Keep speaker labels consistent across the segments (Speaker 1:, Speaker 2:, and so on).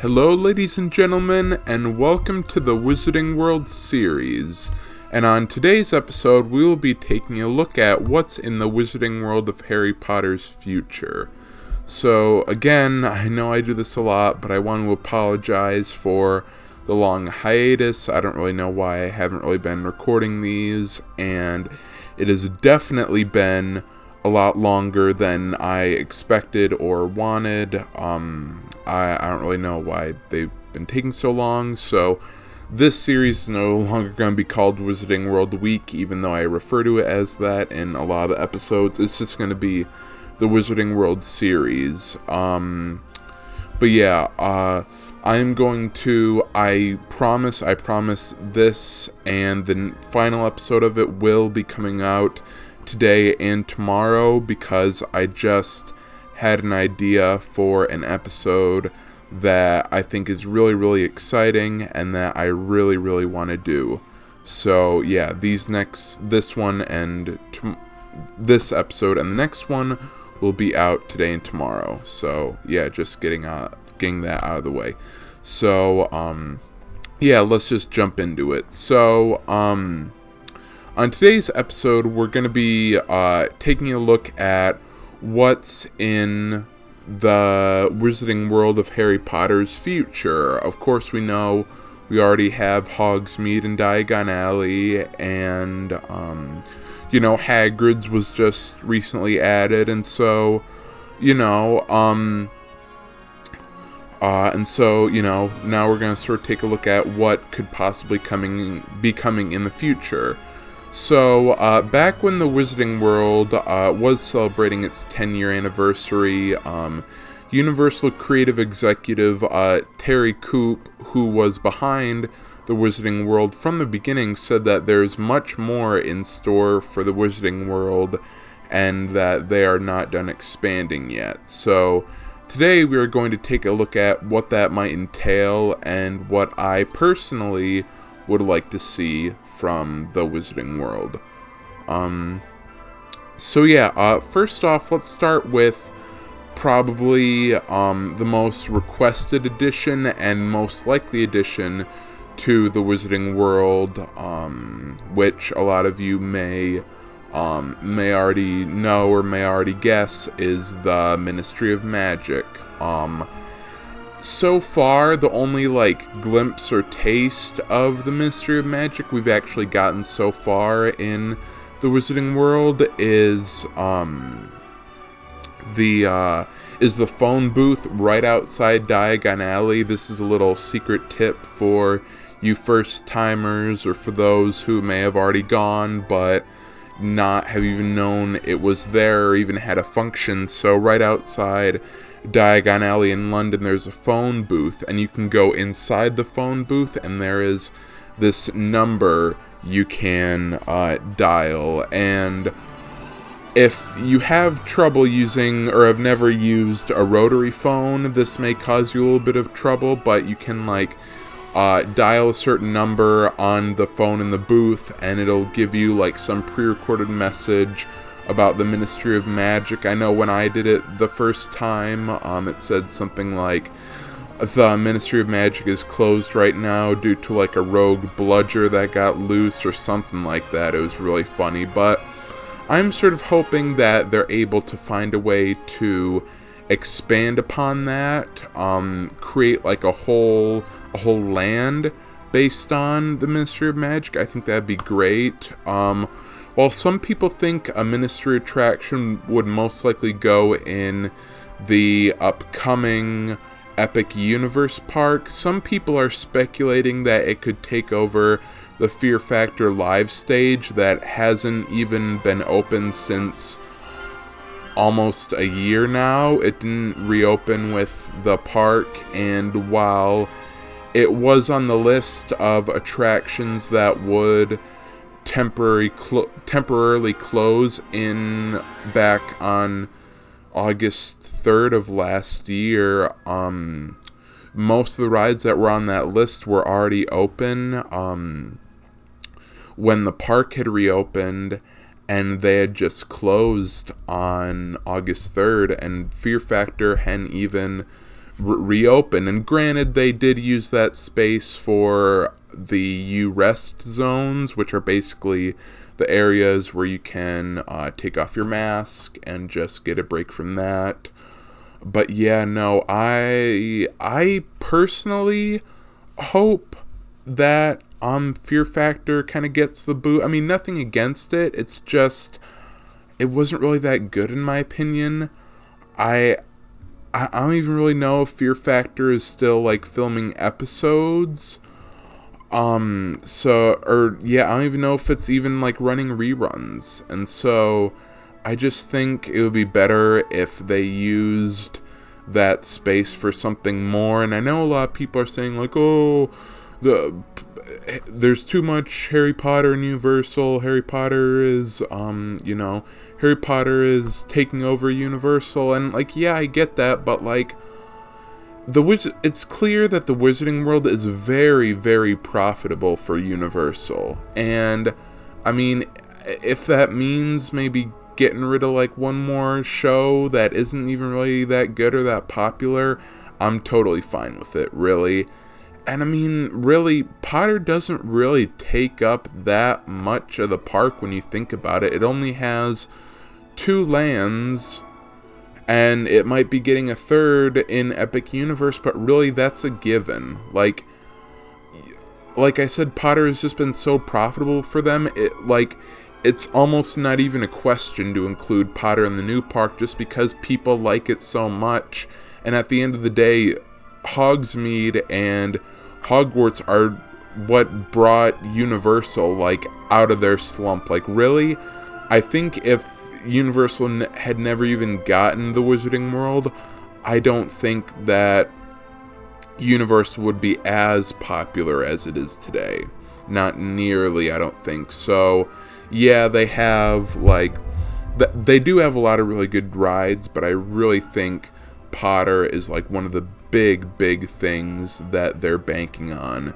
Speaker 1: Hello, ladies and gentlemen, and welcome to the Wizarding World series. And on today's episode, we will be taking a look at what's in the Wizarding World of Harry Potter's future. So, again, I know I do this a lot, but I want to apologize for the long hiatus. I don't really know why I haven't really been recording these, and it has definitely been a lot longer than I expected or wanted. Um, I, I don't really know why they've been taking so long, so this series is no longer going to be called Wizarding World Week, even though I refer to it as that in a lot of the episodes. It's just going to be the Wizarding World series. Um, but yeah, uh, I'm going to, I promise, I promise this and the final episode of it will be coming out today and tomorrow because I just had an idea for an episode that I think is really, really exciting and that I really, really want to do. So, yeah, these next, this one and t- this episode and the next one will be out today and tomorrow. So, yeah, just getting, uh, getting that out of the way. So, um, yeah, let's just jump into it. So, um, on today's episode, we're going to be uh, taking a look at what's in the Wizarding World of Harry Potter's future. Of course, we know we already have Hogsmeade and Diagon Alley, and, um, you know, Hagrid's was just recently added, and so, you know, um, uh, and so, you know, now we're going to sort of take a look at what could possibly coming be coming in the future. So, uh, back when the Wizarding World uh, was celebrating its 10 year anniversary, um, Universal creative executive uh, Thierry Coup, who was behind the Wizarding World from the beginning, said that there's much more in store for the Wizarding World and that they are not done expanding yet. So, today we are going to take a look at what that might entail and what I personally would like to see from the Wizarding World. Um, so yeah, uh, first off, let's start with probably um, the most requested edition and most likely edition to the Wizarding World, um, which a lot of you may um, may already know or may already guess is the Ministry of Magic. Um, so far, the only like glimpse or taste of the Ministry of Magic we've actually gotten so far in the Wizarding World is um the uh is the phone booth right outside Diagon Alley. This is a little secret tip for you first timers or for those who may have already gone but not have even known it was there or even had a function. So right outside Diagon Alley in London, there's a phone booth, and you can go inside the phone booth, and there is this number you can uh, dial. And if you have trouble using or have never used a rotary phone, this may cause you a little bit of trouble, but you can like uh, dial a certain number on the phone in the booth, and it'll give you like some pre recorded message about the Ministry of Magic. I know when I did it the first time, um, it said something like the Ministry of Magic is closed right now due to like a rogue bludger that got loose or something like that. It was really funny, but I'm sort of hoping that they're able to find a way to expand upon that, um, create like a whole a whole land based on the Ministry of Magic. I think that'd be great. Um, while some people think a ministry attraction would most likely go in the upcoming Epic Universe Park, some people are speculating that it could take over the Fear Factor live stage that hasn't even been open since almost a year now. It didn't reopen with the park, and while it was on the list of attractions that would temporary clo- temporarily close in back on August 3rd of last year. Um, most of the rides that were on that list were already open um, when the park had reopened and they had just closed on August 3rd and Fear Factor hadn't even re- reopen. And granted, they did use that space for the U rest zones, which are basically the areas where you can uh, take off your mask and just get a break from that. But yeah, no, I I personally hope that um Fear Factor kind of gets the boot. I mean, nothing against it. It's just it wasn't really that good in my opinion. I I, don't even really know if Fear Factor is still like filming episodes. Um, so, or yeah, I don't even know if it's even like running reruns. And so, I just think it would be better if they used that space for something more. And I know a lot of people are saying, like, oh, the there's too much Harry Potter in Universal. Harry Potter is, um, you know, Harry Potter is taking over Universal, and like, yeah, I get that, but like, the wiz- it's clear that the Wizarding World is very, very profitable for Universal, and I mean, if that means maybe getting rid of like one more show that isn't even really that good or that popular, I'm totally fine with it, really. And I mean, really, Potter doesn't really take up that much of the park when you think about it. It only has two lands, and it might be getting a third in Epic Universe, but really, that's a given. Like, like I said, Potter has just been so profitable for them. It like it's almost not even a question to include Potter in the new park just because people like it so much. And at the end of the day, Hogsmeade and Hogwarts are what brought Universal like out of their slump. Like really, I think if Universal had never even gotten the Wizarding World, I don't think that Universal would be as popular as it is today. Not nearly, I don't think. So, yeah, they have like they do have a lot of really good rides, but I really think Potter is like one of the big, big things that they're banking on.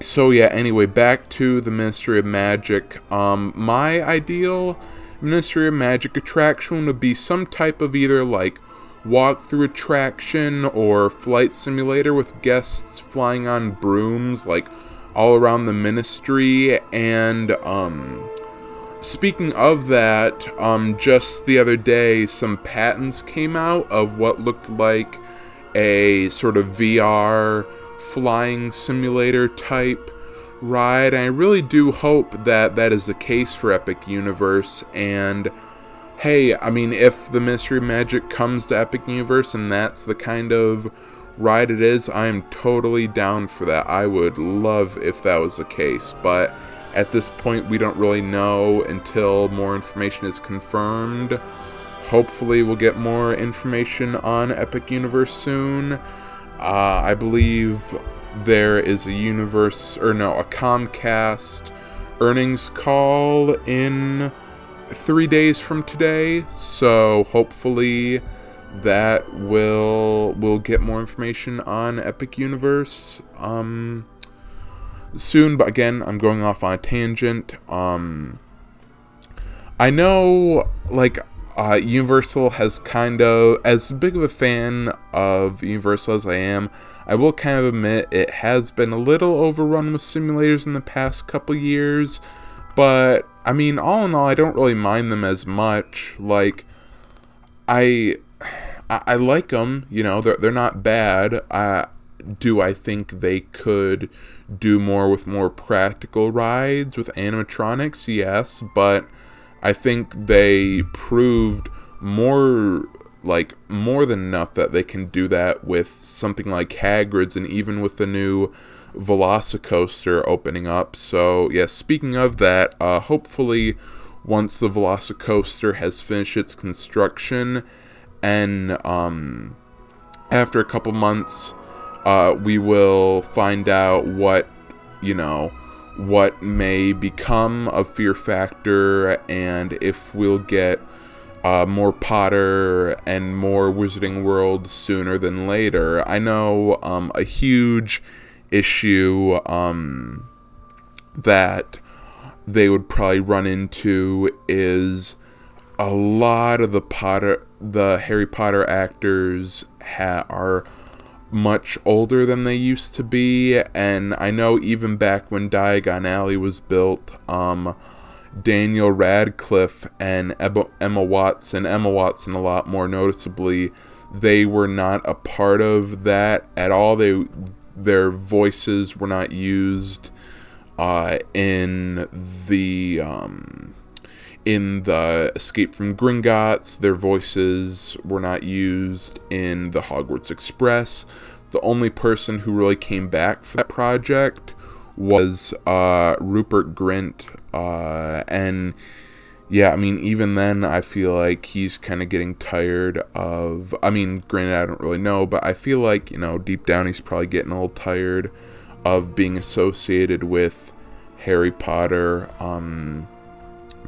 Speaker 1: So yeah, anyway, back to the Ministry of Magic. Um, my ideal Ministry of Magic attraction would be some type of either like walk-through attraction or flight simulator with guests flying on brooms like all around the ministry. And um Speaking of that, um, just the other day, some patents came out of what looked like a sort of VR flying simulator type ride. And I really do hope that that is the case for Epic Universe. And hey, I mean, if the Ministry Magic comes to Epic Universe and that's the kind of ride it is, I am totally down for that. I would love if that was the case. But at this point, we don't really know until more information is confirmed. Hopefully, we'll get more information on Epic Universe soon. Uh, I believe there is a universe, or no, a Comcast earnings call in three days from today. So hopefully that will will get more information on Epic Universe. Um, soon, but again, I'm going off on a tangent. Um, I know, like, uh, Universal has kind of, as big of a fan of Universal as I am, I will kind of admit it has been a little overrun with simulators in the past couple years. But, I mean, all in all, I don't really mind them as much. Like, I. I, like them, you know, they're, they're not bad. I, do I think they could do more with more practical rides with animatronics? Yes, but I think they proved more like more than enough that they can do that with something like Hagrid's and even with the new Velocicoaster opening up. So, yeah, speaking of that, uh, hopefully once the Velocicoaster has finished its construction and um, after a couple months uh, we will find out what you know what may become of Fear Factor and if we'll get uh, more Potter and more Wizarding World sooner than later. I know um, a huge issue um, that they would probably run into is a lot of the Potter the Harry Potter actors ha- are much older than they used to be, and I know even back when Diagon Alley was built, um, Daniel Radcliffe and Emma Watson, Emma Watson a lot more noticeably, they were not a part of that at all. They their voices were not used uh, in the um, in the Escape from Gringotts. Their voices were not used in the Hogwarts Express. The only person who really came back for that project was uh, Rupert Grint, uh, and yeah, I mean, even then, I feel like he's kind of getting tired of. I mean, granted, I don't really know, but I feel like, you know, deep down, he's probably getting a little tired of being associated with Harry Potter. Um,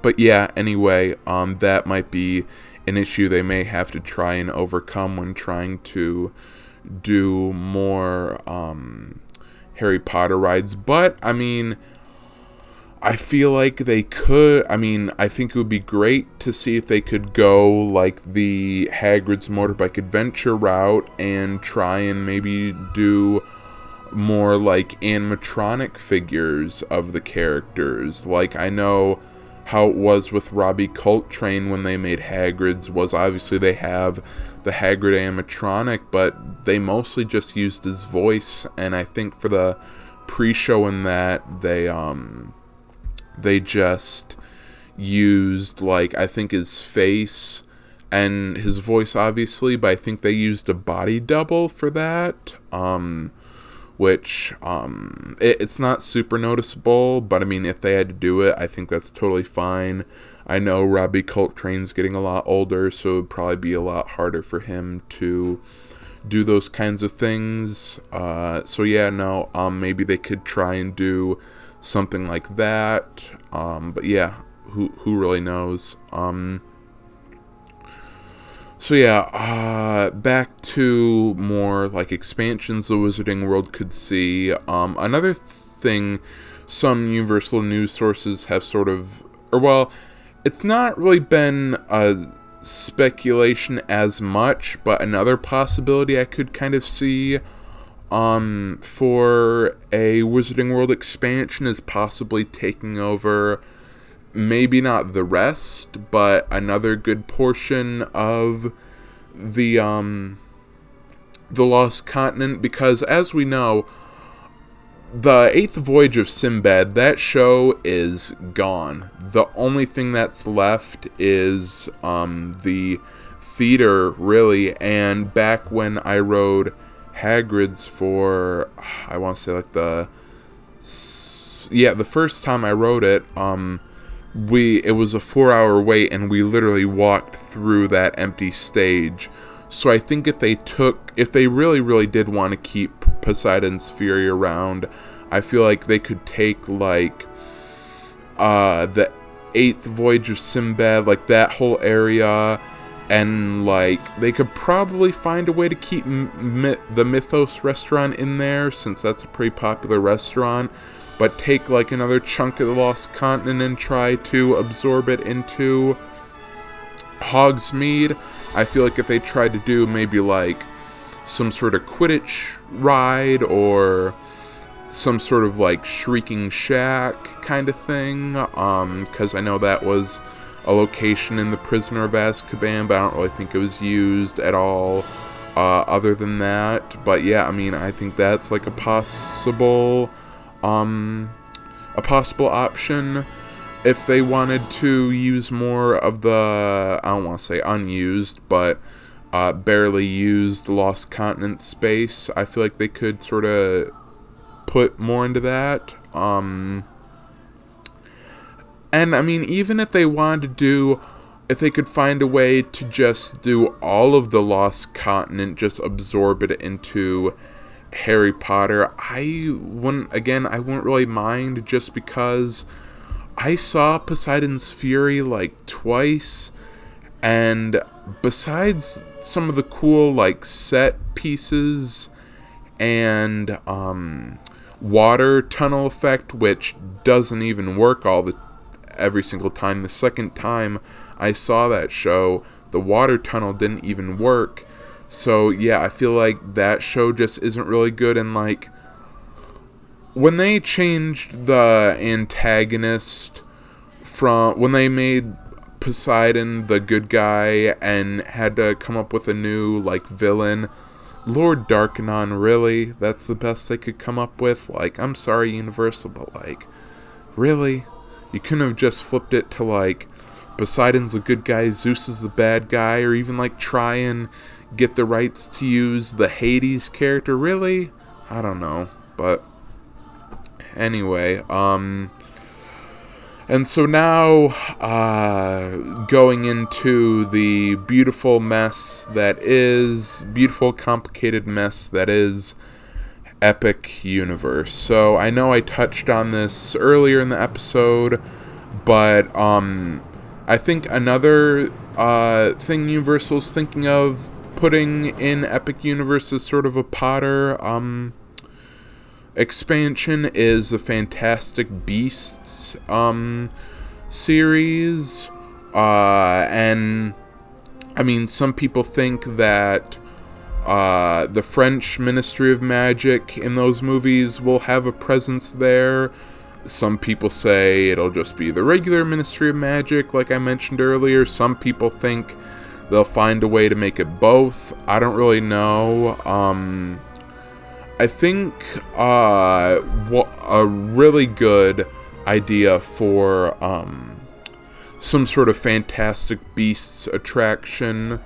Speaker 1: but yeah, anyway, um, that might be an issue they may have to try and overcome when trying to do more um, Harry Potter rides. But, I mean, I feel like they could. I mean, I think it would be great to see if they could go like the Hagrid's Motorbike Adventure route and try and maybe do more like animatronic figures of the characters. Like, I know how it was with Robbie Coltrane when they made Hagrid's was obviously they have the Hagrid animatronic, but they mostly just used his voice. And I think for the pre-show in that, they um they just used like I think his face and his voice obviously, but I think they used a body double for that. Um which um it, it's not super noticeable, but I mean if they had to do it, I think that's totally fine. I know Robbie Coltrane's getting a lot older, so it would probably be a lot harder for him to do those kinds of things. Uh, so yeah, no, um, maybe they could try and do something like that. Um, but yeah, who who really knows? Um, so yeah, uh, back to more like expansions the Wizarding World could see. Um, another thing some Universal news sources have sort of, or well, it's not really been a speculation as much, but another possibility I could kind of see um, for a Wizarding World expansion is possibly taking over maybe not the rest, but another good portion of the um the Lost Continent because as we know, the Eighth Voyage of Sinbad, that show is gone. The only thing that's left is um the theater really and back when I rode Hagrid's for I want to say like the yeah the first time I rode it um we it was a 4 hour wait and we literally walked through that empty stage. So I think if they took if they really really did want to keep Poseidon's Fury around I feel like they could take like uh the eighth voyage of Sinbad like that whole area and like they could probably find a way to keep M- the Mythos restaurant in there since that's a pretty popular restaurant but take like another chunk of the lost continent and try to absorb it into Hogsmeade I feel like if they tried to do maybe like some sort of Quidditch ride or some sort of like Shrieking Shack kind of thing um cuz I know that was a location in the Prisoner of Azkaban, but I don't really think it was used at all. Uh, other than that, but yeah, I mean, I think that's like a possible, um, a possible option if they wanted to use more of the I don't want to say unused, but uh, barely used Lost Continent space. I feel like they could sort of put more into that. Um, and I mean, even if they wanted to do, if they could find a way to just do all of the Lost Continent, just absorb it into Harry Potter, I wouldn't, again, I wouldn't really mind just because I saw Poseidon's Fury like twice, and besides some of the cool, like, set pieces and, um, water tunnel effect, which doesn't even work all the every single time. The second time I saw that show, the water tunnel didn't even work. So yeah, I feel like that show just isn't really good and like when they changed the antagonist from when they made Poseidon the good guy and had to come up with a new like villain. Lord Darkenon, really? That's the best they could come up with? Like, I'm sorry, Universal, but like, really? You couldn't have just flipped it to like Poseidon's a good guy, Zeus is the bad guy, or even like try and get the rights to use the Hades character, really? I don't know. But anyway, um and so now, uh, going into the beautiful mess that is, beautiful, complicated mess that is Epic Universe. So I know I touched on this earlier in the episode, but um, I think another uh, thing Universal's thinking of putting in Epic Universe is sort of a Potter um, expansion is the Fantastic Beasts um, series. Uh, and I mean, some people think that uh, the French Ministry of Magic in those movies will have a presence there. Some people say it'll just be the regular Ministry of Magic, like I mentioned earlier. Some people think they'll find a way to make it both. I don't really know. Um, I think uh, a really good idea for um, some sort of Fantastic Beasts attraction,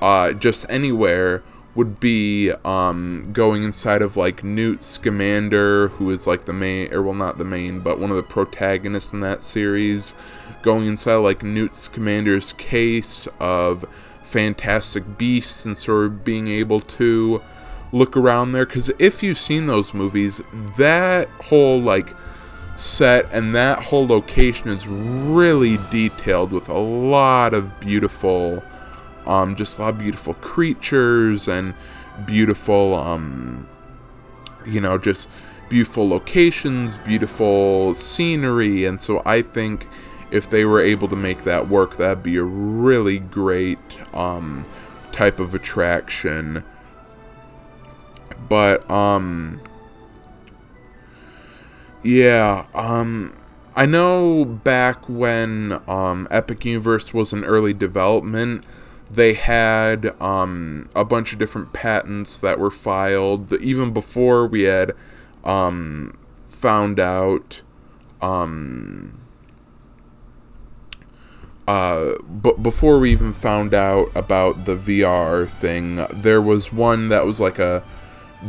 Speaker 1: uh, just anywhere, would be um, going inside of like Newt Scamander, who is like the main, or well, not the main, but one of the protagonists in that series. Going inside like Newt Scamander's case of Fantastic Beasts and sort of being able to look around there because if you've seen those movies, that whole like set and that whole location is really detailed with a lot of beautiful, um, just a lot of beautiful creatures and beautiful, um, you know, just beautiful locations, beautiful scenery, and so I think if they were able to make that work, that'd be a really great um, type of attraction. But um yeah, um I know back when um Epic Universe was in early development, they had um a bunch of different patents that were filed even before we had um found out um uh, but before we even found out about the VR thing, there was one that was like a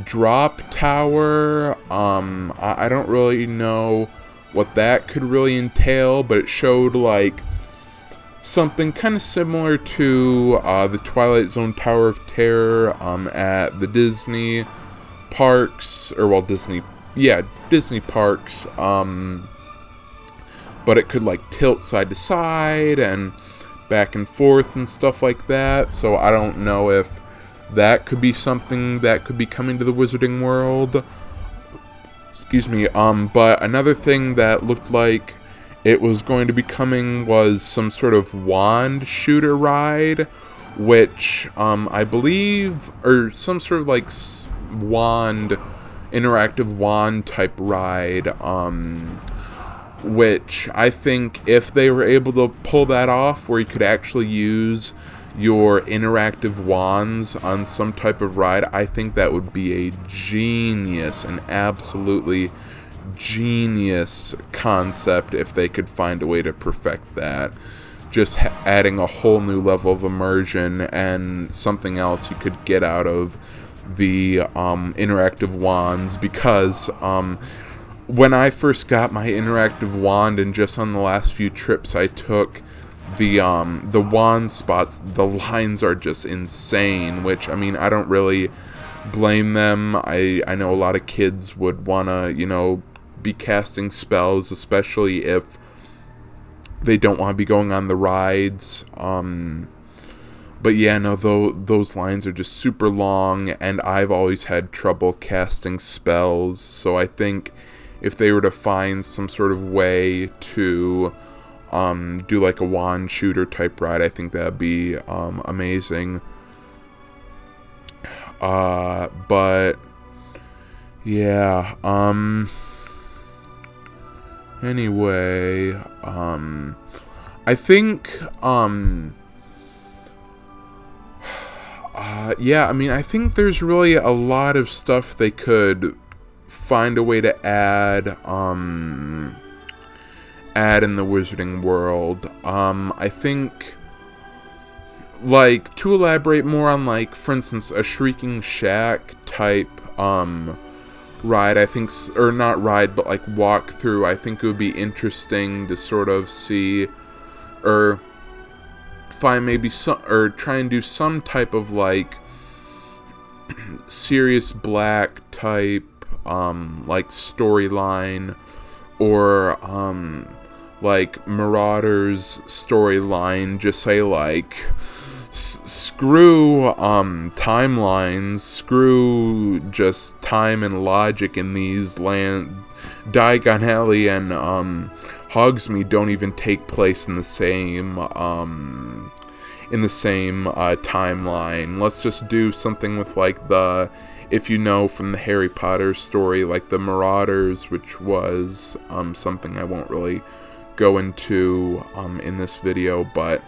Speaker 1: drop tower. Um, I, I don't really know what that could really entail, but it showed like something kind of similar to uh, the Twilight Zone Tower of Terror um, at the Disney parks, or well, Disney, yeah, Disney parks. Um, but it could like tilt side to side and back and forth and stuff like that. So I don't know if that could be something that could be coming to the Wizarding World. Excuse me. Um, but another thing that looked like it was going to be coming was some sort of wand shooter ride, which um, I believe, or some sort of like wand, interactive wand type ride. Um, which I think if they were able to pull that off, where you could actually use your interactive wands on some type of ride, I think that would be a genius, and absolutely genius concept if they could find a way to perfect that. Just ha- adding a whole new level of immersion and something else you could get out of the um, interactive wands because um, when I first got my interactive wand and just on the last few trips I took, the um the wand spots the lines are just insane which i mean i don't really blame them i i know a lot of kids would want to you know be casting spells especially if they don't want to be going on the rides um but yeah no though those lines are just super long and i've always had trouble casting spells so i think if they were to find some sort of way to um, do like a wand shooter type ride. I think that'd be um, amazing. Uh, but yeah, um, anyway, um, I think, um, uh, yeah, I mean, I think there's really a lot of stuff they could find a way to add, um, add in the wizarding world. Um, I think, like, to elaborate more on, like, for instance, a Shrieking Shack type, um, ride, I think, or not ride, but, like, walk through, I think it would be interesting to sort of see, or find maybe some, or try and do some type of, like, Sirius Black type, um, like, storyline, or, um, like Marauders storyline just say like screw um timelines, screw just time and logic in these land Diagon Alley and um Hogsmeade don't even take place in the same um in the same uh, timeline. Let's just do something with like the if you know from the Harry Potter story, like the Marauders, which was um, something I won't really go into um, in this video, but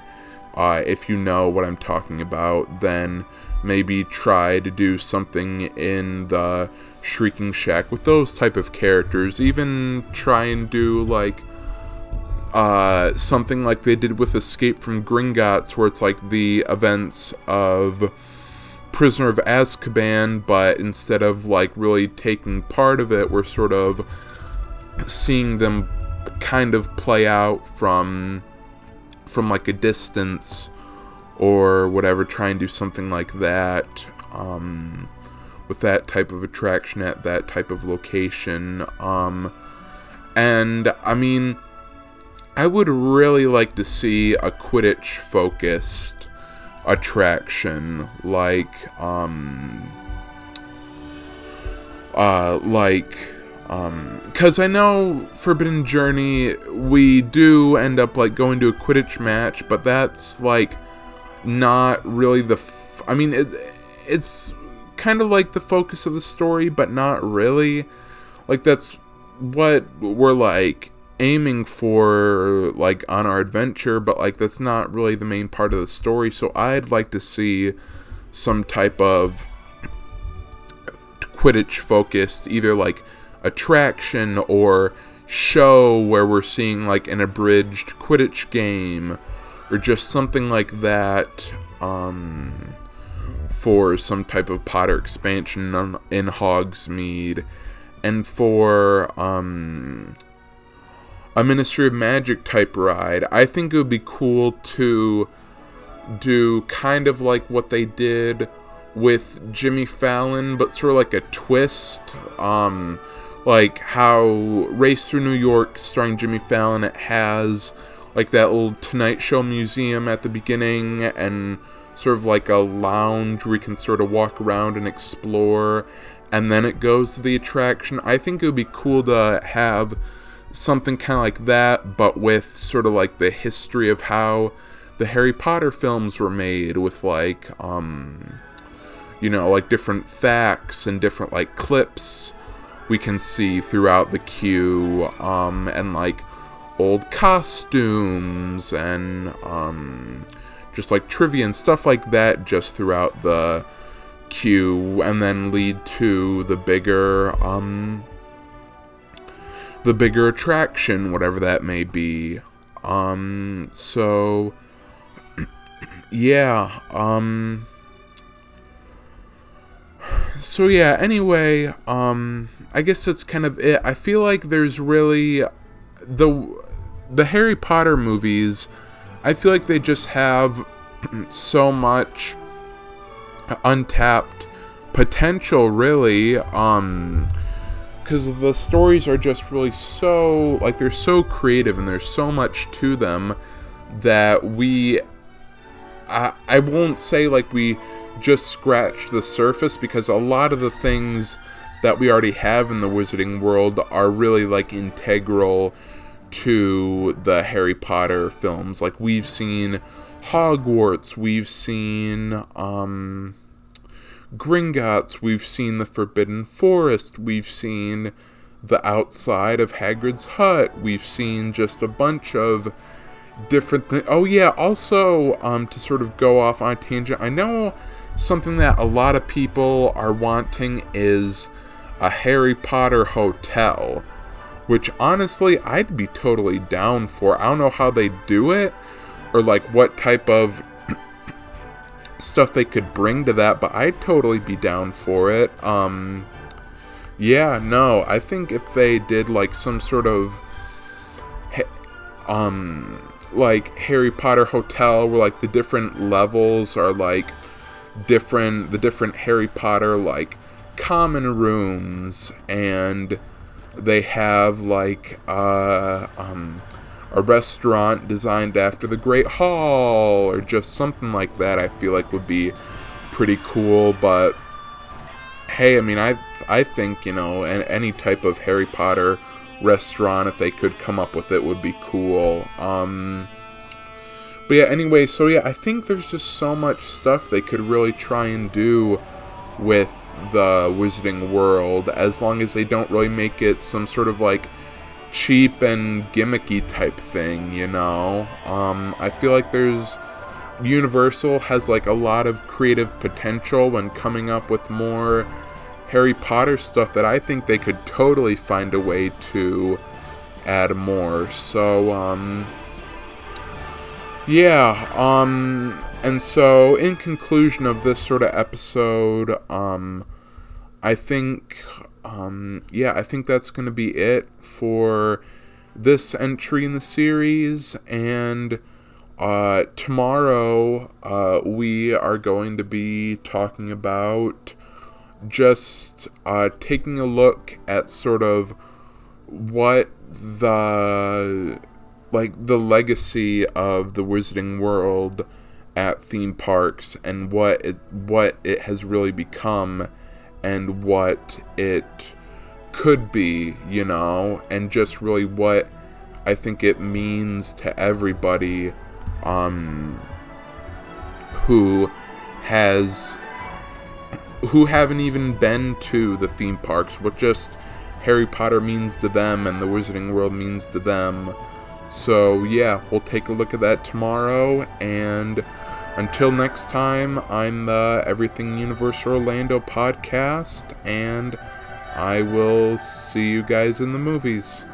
Speaker 1: uh, if you know what I'm talking about, then maybe try to do something in the Shrieking Shack with those type of characters. Even try and do like uh, something like they did with Escape from Gringotts, where it's like the events of Prisoner of Azkaban, but instead of like really taking part of it, we're sort of seeing them kind of play out from from like a distance or whatever try and do something like that um, with that type of attraction at that type of location um, and i mean i would really like to see a quidditch focused attraction like um uh like um because i know forbidden journey we do end up like going to a quidditch match but that's like not really the f- i mean it, it's kind of like the focus of the story but not really. Like that's what we're like aiming for like on our adventure but like that's not really the main part of the story. So i'd like to see some type of quidditch focused either like attraction or show where we're seeing like an abridged Quidditch game or just something like that um, for some type of Potter expansion in Hogsmeade and for um, a Ministry of Magic type ride. I think it would be cool to do kind of like what they did with Jimmy Fallon, but sort of like a twist. Um, like how Race Through New York, starring Jimmy Fallon, it has like that little Tonight Show museum at the beginning and sort of like a lounge where we can sort of walk around and explore. And then it goes to the attraction. I think it would be cool to have something kind of like that, but with sort of like the history of how the Harry Potter films were made, with like, um, you know, like different facts and different like clips we can see throughout the queue, um, and like old costumes and um, just like trivia and stuff like that just throughout the queue, and then lead to the bigger um, the bigger attraction, whatever that may be. Um, so yeah, um so yeah, anyway, um I guess that's kind of it. I feel like there's really the the Harry Potter movies. I feel like they just have so much untapped potential, really. Um, because the stories are just really so like they're so creative and there's so much to them that we I, I won't say like we just scratched the surface because a lot of the things that we already have in the wizarding world are really like integral to the Harry Potter films. Like we've seen Hogwarts, we've seen um, Gringotts, we've seen the Forbidden Forest, we've seen the outside of Hagrid's hut, we've seen just a bunch of different things. Oh yeah, also um, to sort of go off on a tangent, I know something that a lot of people are wanting is a Harry Potter hotel, which honestly I'd be totally down for. I don't know how they do it or like what type of stuff they could bring to that, but I'd totally be down for it. Um yeah, no, I think if they did like some sort of um like Harry Potter hotel where like the different levels are like different the different Harry Potter like common rooms and they have like uh um a restaurant designed after the Great Hall or just something like that I feel like would be pretty cool but hey I mean I I think you know any type of Harry Potter restaurant if they could come up with it would be cool. Um but yeah anyway so yeah I think there's just so much stuff they could really try and do with the Wizarding World as long as they don't really make it some sort of like cheap and gimmicky type thing, you know? Um, I feel like there's. Universal has like a lot of creative potential when coming up with more Harry Potter stuff that I think they could totally find a way to add more. So, um, yeah, um, and so in conclusion of this sort of episode, um, I think um, yeah, I think that's going to be it for this entry in the series. And uh, tomorrow, uh, we are going to be talking about just uh, taking a look at sort of what the like the legacy of the wizarding world at theme parks and what it what it has really become and what it could be, you know, and just really what I think it means to everybody um, who has who haven't even been to the theme parks, what just Harry Potter means to them and the Wizarding World means to them. So, yeah, we'll take a look at that tomorrow and until next time, I'm the Everything Universal Orlando podcast, and I will see you guys in the movies.